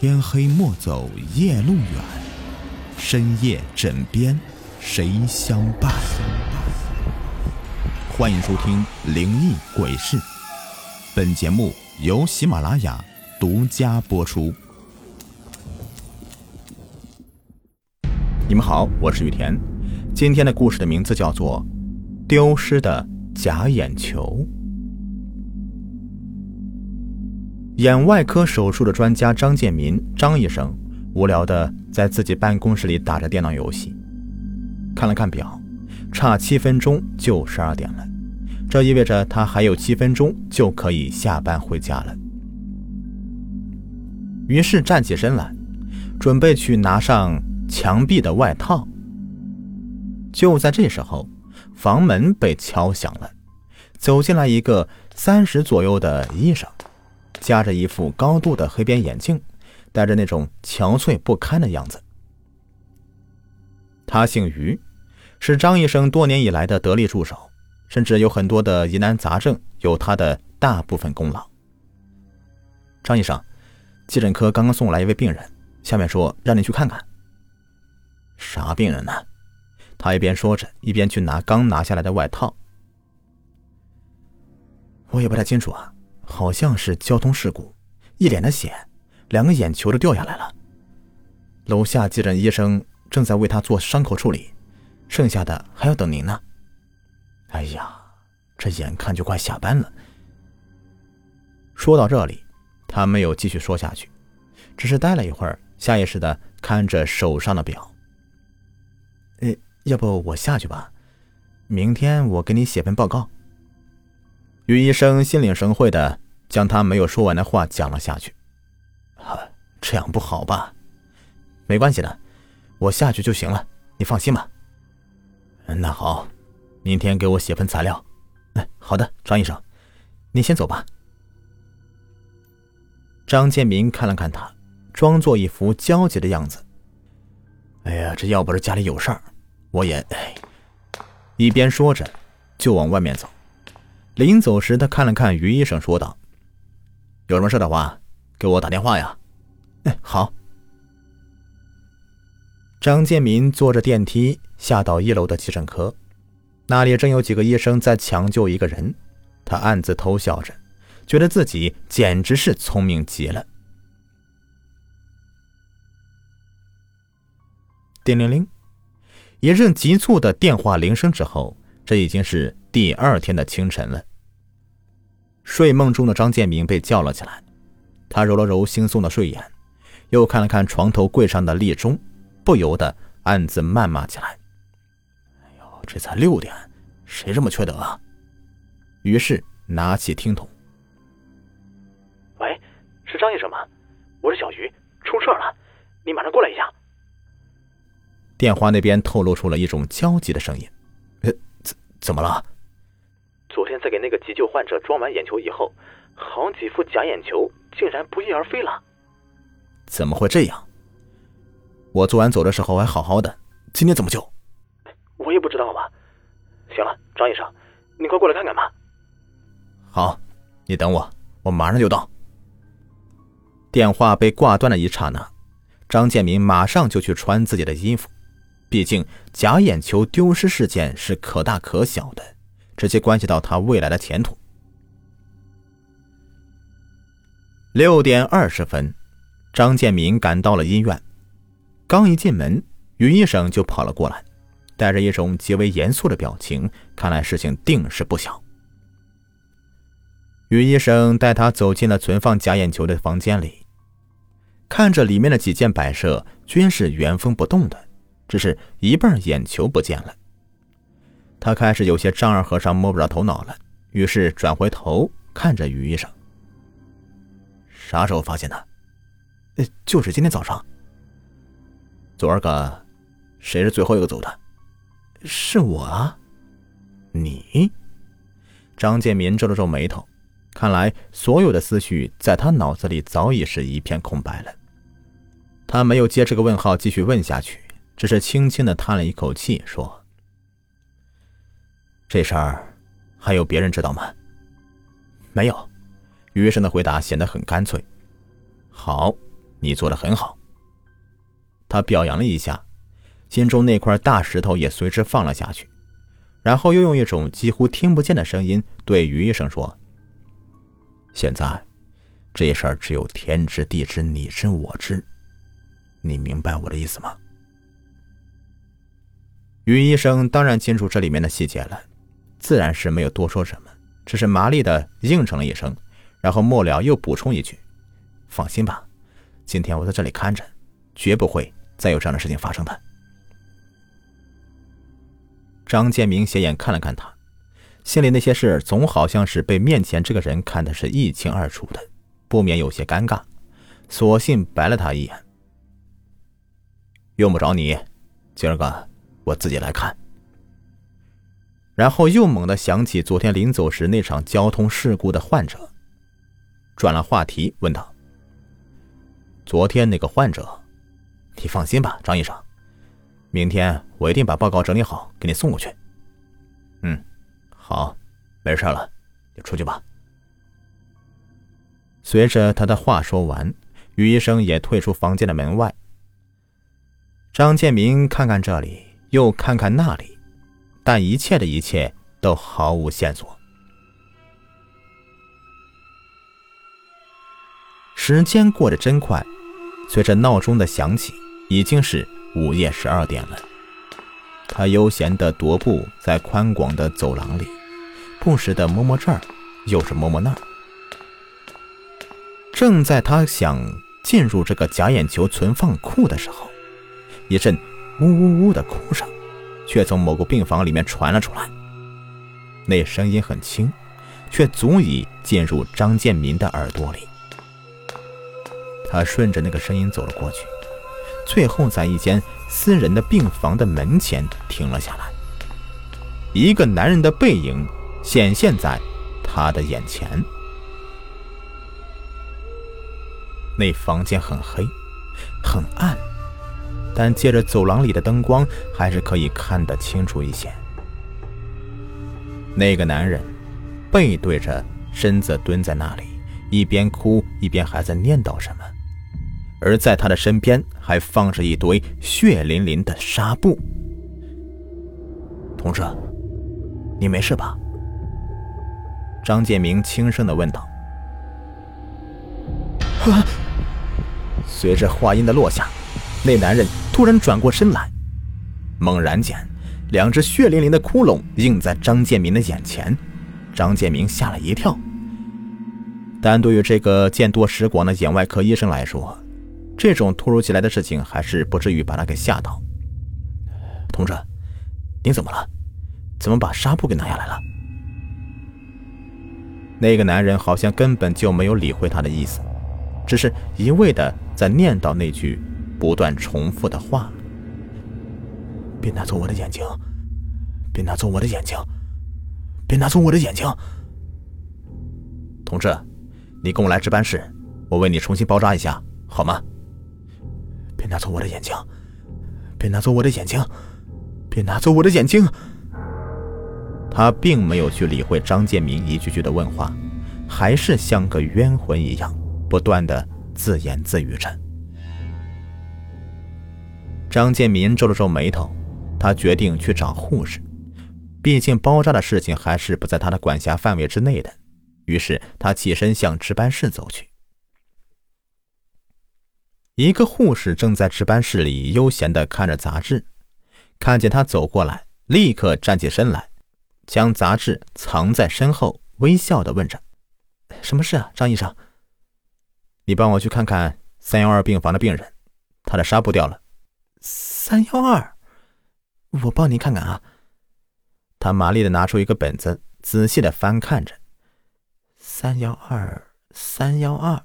天黑莫走夜路远，深夜枕边谁相伴？欢迎收听《灵异鬼事》，本节目由喜马拉雅独家播出。你们好，我是雨田。今天的故事的名字叫做《丢失的假眼球》。眼外科手术的专家张建民张医生无聊的在自己办公室里打着电脑游戏，看了看表，差七分钟就十二点了，这意味着他还有七分钟就可以下班回家了。于是站起身来，准备去拿上墙壁的外套。就在这时候，房门被敲响了，走进来一个三十左右的医生。夹着一副高度的黑边眼镜，戴着那种憔悴不堪的样子。他姓于，是张医生多年以来的得力助手，甚至有很多的疑难杂症有他的大部分功劳。张医生，急诊科刚刚送来一位病人，下面说让你去看看。啥病人呢？他一边说着，一边去拿刚拿下来的外套。我也不太清楚啊。好像是交通事故，一脸的血，两个眼球都掉下来了。楼下急诊医生正在为他做伤口处理，剩下的还要等您呢。哎呀，这眼看就快下班了。说到这里，他没有继续说下去，只是待了一会儿，下意识的看着手上的表。要不我下去吧，明天我给你写份报告。于医生心领神会的将他没有说完的话讲了下去。啊，这样不好吧？没关系的，我下去就行了，你放心吧。那好，明天给我写份材料。哎，好的，张医生，你先走吧。张建民看了看他，装作一副焦急的样子。哎呀，这要不是家里有事儿，我也……哎，一边说着，就往外面走。临走时，他看了看于医生，说道：“有什么事的话，给我打电话呀。”“哎，好。”张建民坐着电梯下到一楼的急诊科，那里正有几个医生在抢救一个人。他暗自偷笑着，觉得自己简直是聪明极了。叮铃铃，一阵急促的电话铃声之后，这已经是第二天的清晨了。睡梦中的张建明被叫了起来，他揉了揉惺忪的睡眼，又看了看床头柜上的立钟，不由得暗自谩骂起来：“哎呦，这才六点，谁这么缺德啊？”于是拿起听筒：“喂，是张医生吗？我是小鱼，出事了，你马上过来一下。”电话那边透露出了一种焦急的声音：“呃，怎怎么了？”昨天在给那个急救患者装完眼球以后，好几副假眼球竟然不翼而飞了。怎么会这样？我昨晚走的时候还好好的，今天怎么就……我也不知道吧。行了，张医生，你快过来看看吧。好，你等我，我马上就到。电话被挂断的一刹那，张建民马上就去穿自己的衣服，毕竟假眼球丢失事件是可大可小的。直接关系到他未来的前途。六点二十分，张建民赶到了医院。刚一进门，于医生就跑了过来，带着一种极为严肃的表情，看来事情定是不小。于医生带他走进了存放假眼球的房间里，看着里面的几件摆设，均是原封不动的，只是一半眼球不见了。他开始有些丈二和尚摸不着头脑了，于是转回头看着于医生：“啥时候发现的？呃，就是今天早上。昨儿个，谁是最后一个走的？是我啊。你？”张建民皱了皱眉头，看来所有的思绪在他脑子里早已是一片空白了。他没有接这个问号继续问下去，只是轻轻的叹了一口气，说。这事儿还有别人知道吗？没有，于医生的回答显得很干脆。好，你做的很好。”他表扬了一下，心中那块大石头也随之放了下去，然后又用一种几乎听不见的声音对于医生说：“现在，这事儿只有天知地知，你知我知，你明白我的意思吗？”于医生当然清楚这里面的细节了，自然是没有多说什么。只是麻利的应承了一声，然后末了又补充一句：“放心吧，今天我在这里看着，绝不会再有这样的事情发生的。”张建明斜眼看了看他，心里那些事总好像是被面前这个人看的是一清二楚的，不免有些尴尬，索性白了他一眼：“用不着你，今儿个我自己来看。”然后又猛地想起昨天临走时那场交通事故的患者，转了话题问道：“昨天那个患者，你放心吧，张医生，明天我一定把报告整理好给你送过去。”“嗯，好，没事了，你出去吧。”随着他的话说完，于医生也退出房间的门外。张建明看看这里，又看看那里。但一切的一切都毫无线索。时间过得真快，随着闹钟的响起，已经是午夜十二点了。他悠闲的踱步在宽广的走廊里，不时的摸摸这儿，又是摸摸那儿。正在他想进入这个假眼球存放库的时候，一阵呜呜呜的哭声。却从某个病房里面传了出来。那声音很轻，却足以进入张建民的耳朵里。他顺着那个声音走了过去，最后在一间私人的病房的门前停了下来。一个男人的背影显现在他的眼前。那房间很黑，很暗。但借着走廊里的灯光，还是可以看得清楚一些。那个男人背对着身子蹲在那里，一边哭一边还在念叨什么，而在他的身边还放着一堆血淋淋的纱布。同志，你没事吧？张建明轻声的问道。随着话音的落下，那男人。突然转过身来，猛然间，两只血淋淋的窟窿映在张建明的眼前，张建明吓了一跳。但对于这个见多识广的眼外科医生来说，这种突如其来的事情还是不至于把他给吓到。同志，您怎么了？怎么把纱布给拿下来了？那个男人好像根本就没有理会他的意思，只是一味的在念叨那句。不断重复的话：“别拿走我的眼睛，别拿走我的眼睛，别拿走我的眼睛。”同志，你跟我来值班室，我为你重新包扎一下，好吗？别拿走我的眼睛，别拿走我的眼睛，别拿走我的眼睛。他并没有去理会张建明一句句的问话，还是像个冤魂一样，不断的自言自语着。张建民皱了皱眉头，他决定去找护士，毕竟包扎的事情还是不在他的管辖范围之内的。于是他起身向值班室走去。一个护士正在值班室里悠闲地看着杂志，看见他走过来，立刻站起身来，将杂志藏在身后，微笑地问着：“什么事啊，张医生？你帮我去看看三幺二病房的病人，他的纱布掉了。”三幺二，我帮你看看啊。他麻利的拿出一个本子，仔细的翻看着。三幺二，三幺二，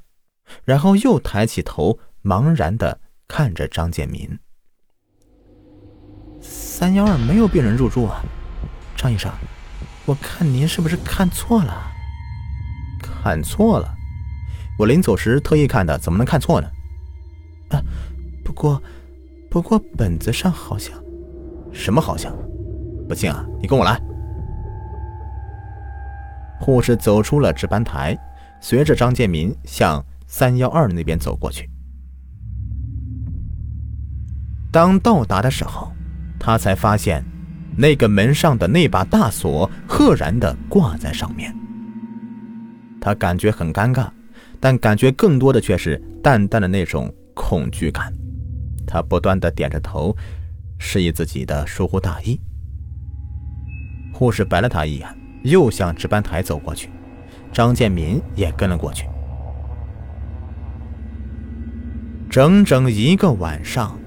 然后又抬起头，茫然的看着张建民。三幺二没有病人入住啊，张医生，我看您是不是看错了？看错了？我临走时特意看的，怎么能看错呢？啊，不过。不过本子上好像，什么好像？不信啊，你跟我来。护士走出了值班台，随着张建民向三幺二那边走过去。当到达的时候，他才发现，那个门上的那把大锁赫然的挂在上面。他感觉很尴尬，但感觉更多的却是淡淡的那种恐惧感。他不断的点着头，示意自己的疏忽大意。护士白了他一眼，又向值班台走过去，张建民也跟了过去。整整一个晚上，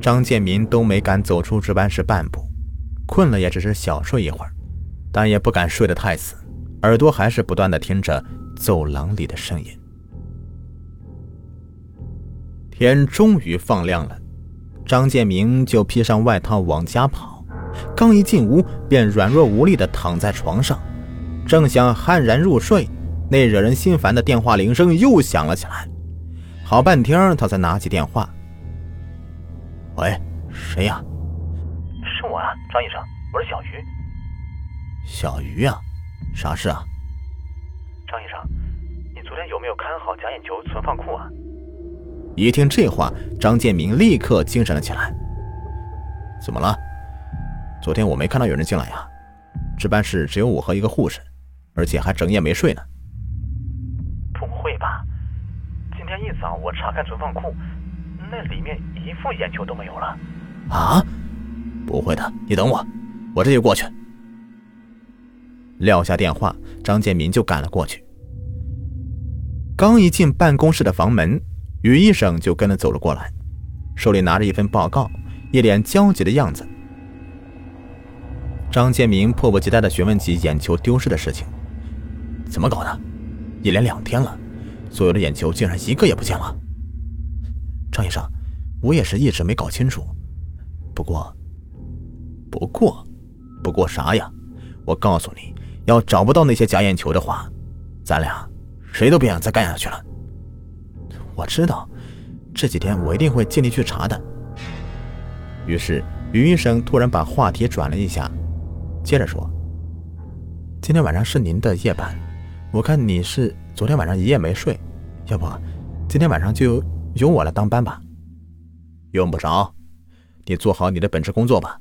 张建民都没敢走出值班室半步，困了也只是小睡一会儿，但也不敢睡得太死，耳朵还是不断的听着走廊里的声音。天终于放亮了，张建明就披上外套往家跑，刚一进屋便软弱无力地躺在床上，正想酣然入睡，那惹人心烦的电话铃声又响了起来。好半天，他才拿起电话。喂，谁呀？是我啊，张医生，我是小鱼。小鱼啊，啥事啊？张医生，你昨天有没有看好假眼球存放库啊？一听这话，张建明立刻精神了起来。怎么了？昨天我没看到有人进来呀，值班室只有我和一个护士，而且还整夜没睡呢。不会吧？今天一早我查看存放库，那里面一副眼球都没有了。啊？不会的，你等我，我这就过去。撂下电话，张建民就赶了过去。刚一进办公室的房门，于医生就跟着走了过来，手里拿着一份报告，一脸焦急的样子。张建明迫不及待的询问起眼球丢失的事情：怎么搞的？一连两天了。所有的眼球竟然一个也不见了，张医生，我也是一直没搞清楚。不过，不过，不过啥呀？我告诉你，要找不到那些假眼球的话，咱俩谁都别想再干下去了。我知道，这几天我一定会尽力去查的。于是，于医生突然把话题转了一下，接着说：“今天晚上是您的夜班，我看你是……”昨天晚上一夜没睡，要不今天晚上就由我来当班吧。用不着，你做好你的本职工作吧。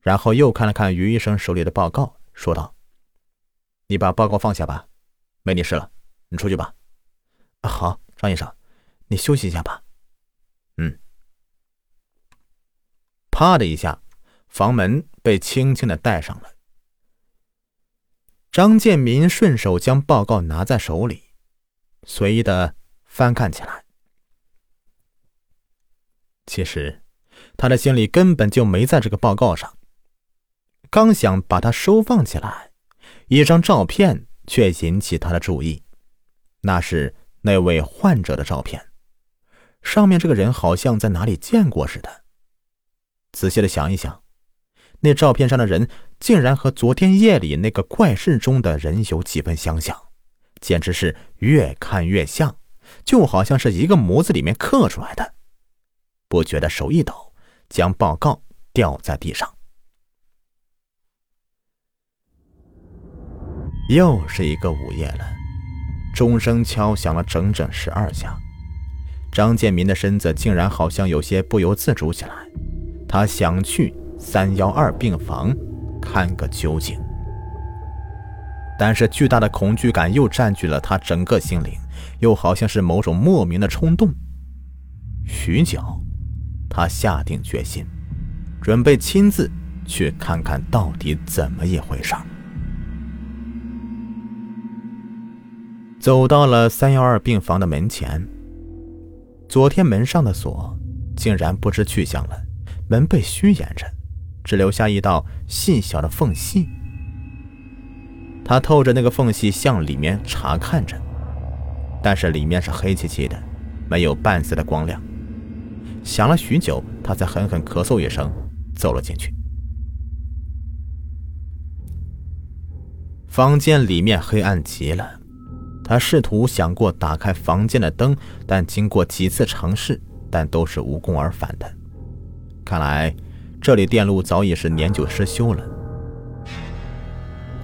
然后又看了看于医生手里的报告，说道：“你把报告放下吧，没你事了，你出去吧。”好，张医生，你休息一下吧。嗯。啪的一下，房门被轻轻的带上了。张建民顺手将报告拿在手里，随意的翻看起来。其实，他的心里根本就没在这个报告上。刚想把它收放起来，一张照片却引起他的注意。那是那位患者的照片，上面这个人好像在哪里见过似的。仔细的想一想。那照片上的人竟然和昨天夜里那个怪事中的人有几分相像，简直是越看越像，就好像是一个模子里面刻出来的。不觉得手一抖，将报告掉在地上。又是一个午夜了，钟声敲响了整整十二下，张建民的身子竟然好像有些不由自主起来，他想去。三幺二病房，看个究竟。但是巨大的恐惧感又占据了他整个心灵，又好像是某种莫名的冲动。许久，他下定决心，准备亲自去看看到底怎么一回事。走到了三幺二病房的门前，昨天门上的锁竟然不知去向了，门被虚掩着。只留下一道细小的缝隙，他透着那个缝隙向里面查看着，但是里面是黑漆漆的，没有半丝的光亮。想了许久，他才狠狠咳嗽一声，走了进去。房间里面黑暗极了，他试图想过打开房间的灯，但经过几次尝试，但都是无功而返的。看来。这里电路早已是年久失修了。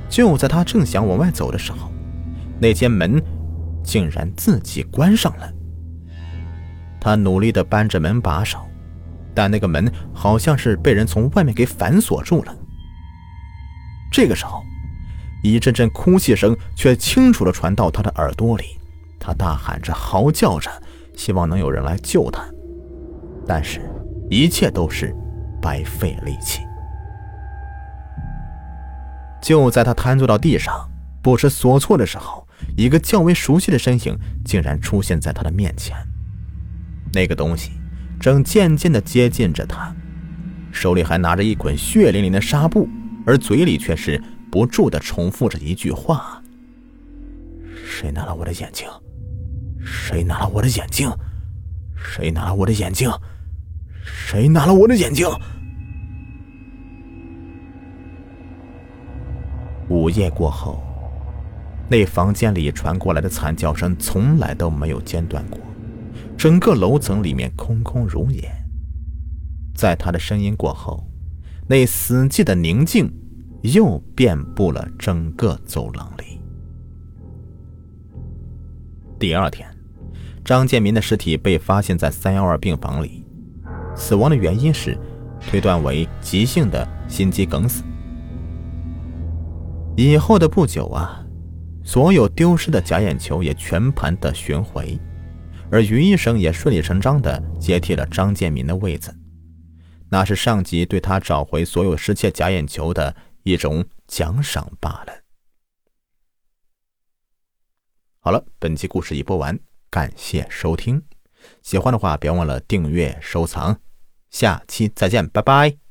就在他正想往外走的时候，那间门竟然自己关上了。他努力的扳着门把手，但那个门好像是被人从外面给反锁住了。这个时候，一阵阵哭泣声却清楚地传到他的耳朵里，他大喊着、嚎叫着，希望能有人来救他，但是，一切都是白费力气。就在他瘫坐到地上，不知所措的时候，一个较为熟悉的身影竟然出现在他的面前。那个东西正渐渐地接近着他，手里还拿着一捆血淋淋的纱布，而嘴里却是不住的重复着一句话：“谁拿了我的眼睛？谁拿了我的眼睛？谁拿了我的眼睛？谁拿了我的眼睛？”午夜过后，那房间里传过来的惨叫声从来都没有间断过。整个楼层里面空空如也。在他的声音过后，那死寂的宁静又遍布了整个走廊里。第二天，张建民的尸体被发现在三幺二病房里，死亡的原因是推断为急性的心肌梗死。以后的不久啊，所有丢失的假眼球也全盘的寻回。而于医生也顺理成章的接替了张建民的位子，那是上级对他找回所有失窃假眼球的一种奖赏罢了。好了，本期故事已播完，感谢收听，喜欢的话别忘了订阅收藏，下期再见，拜拜。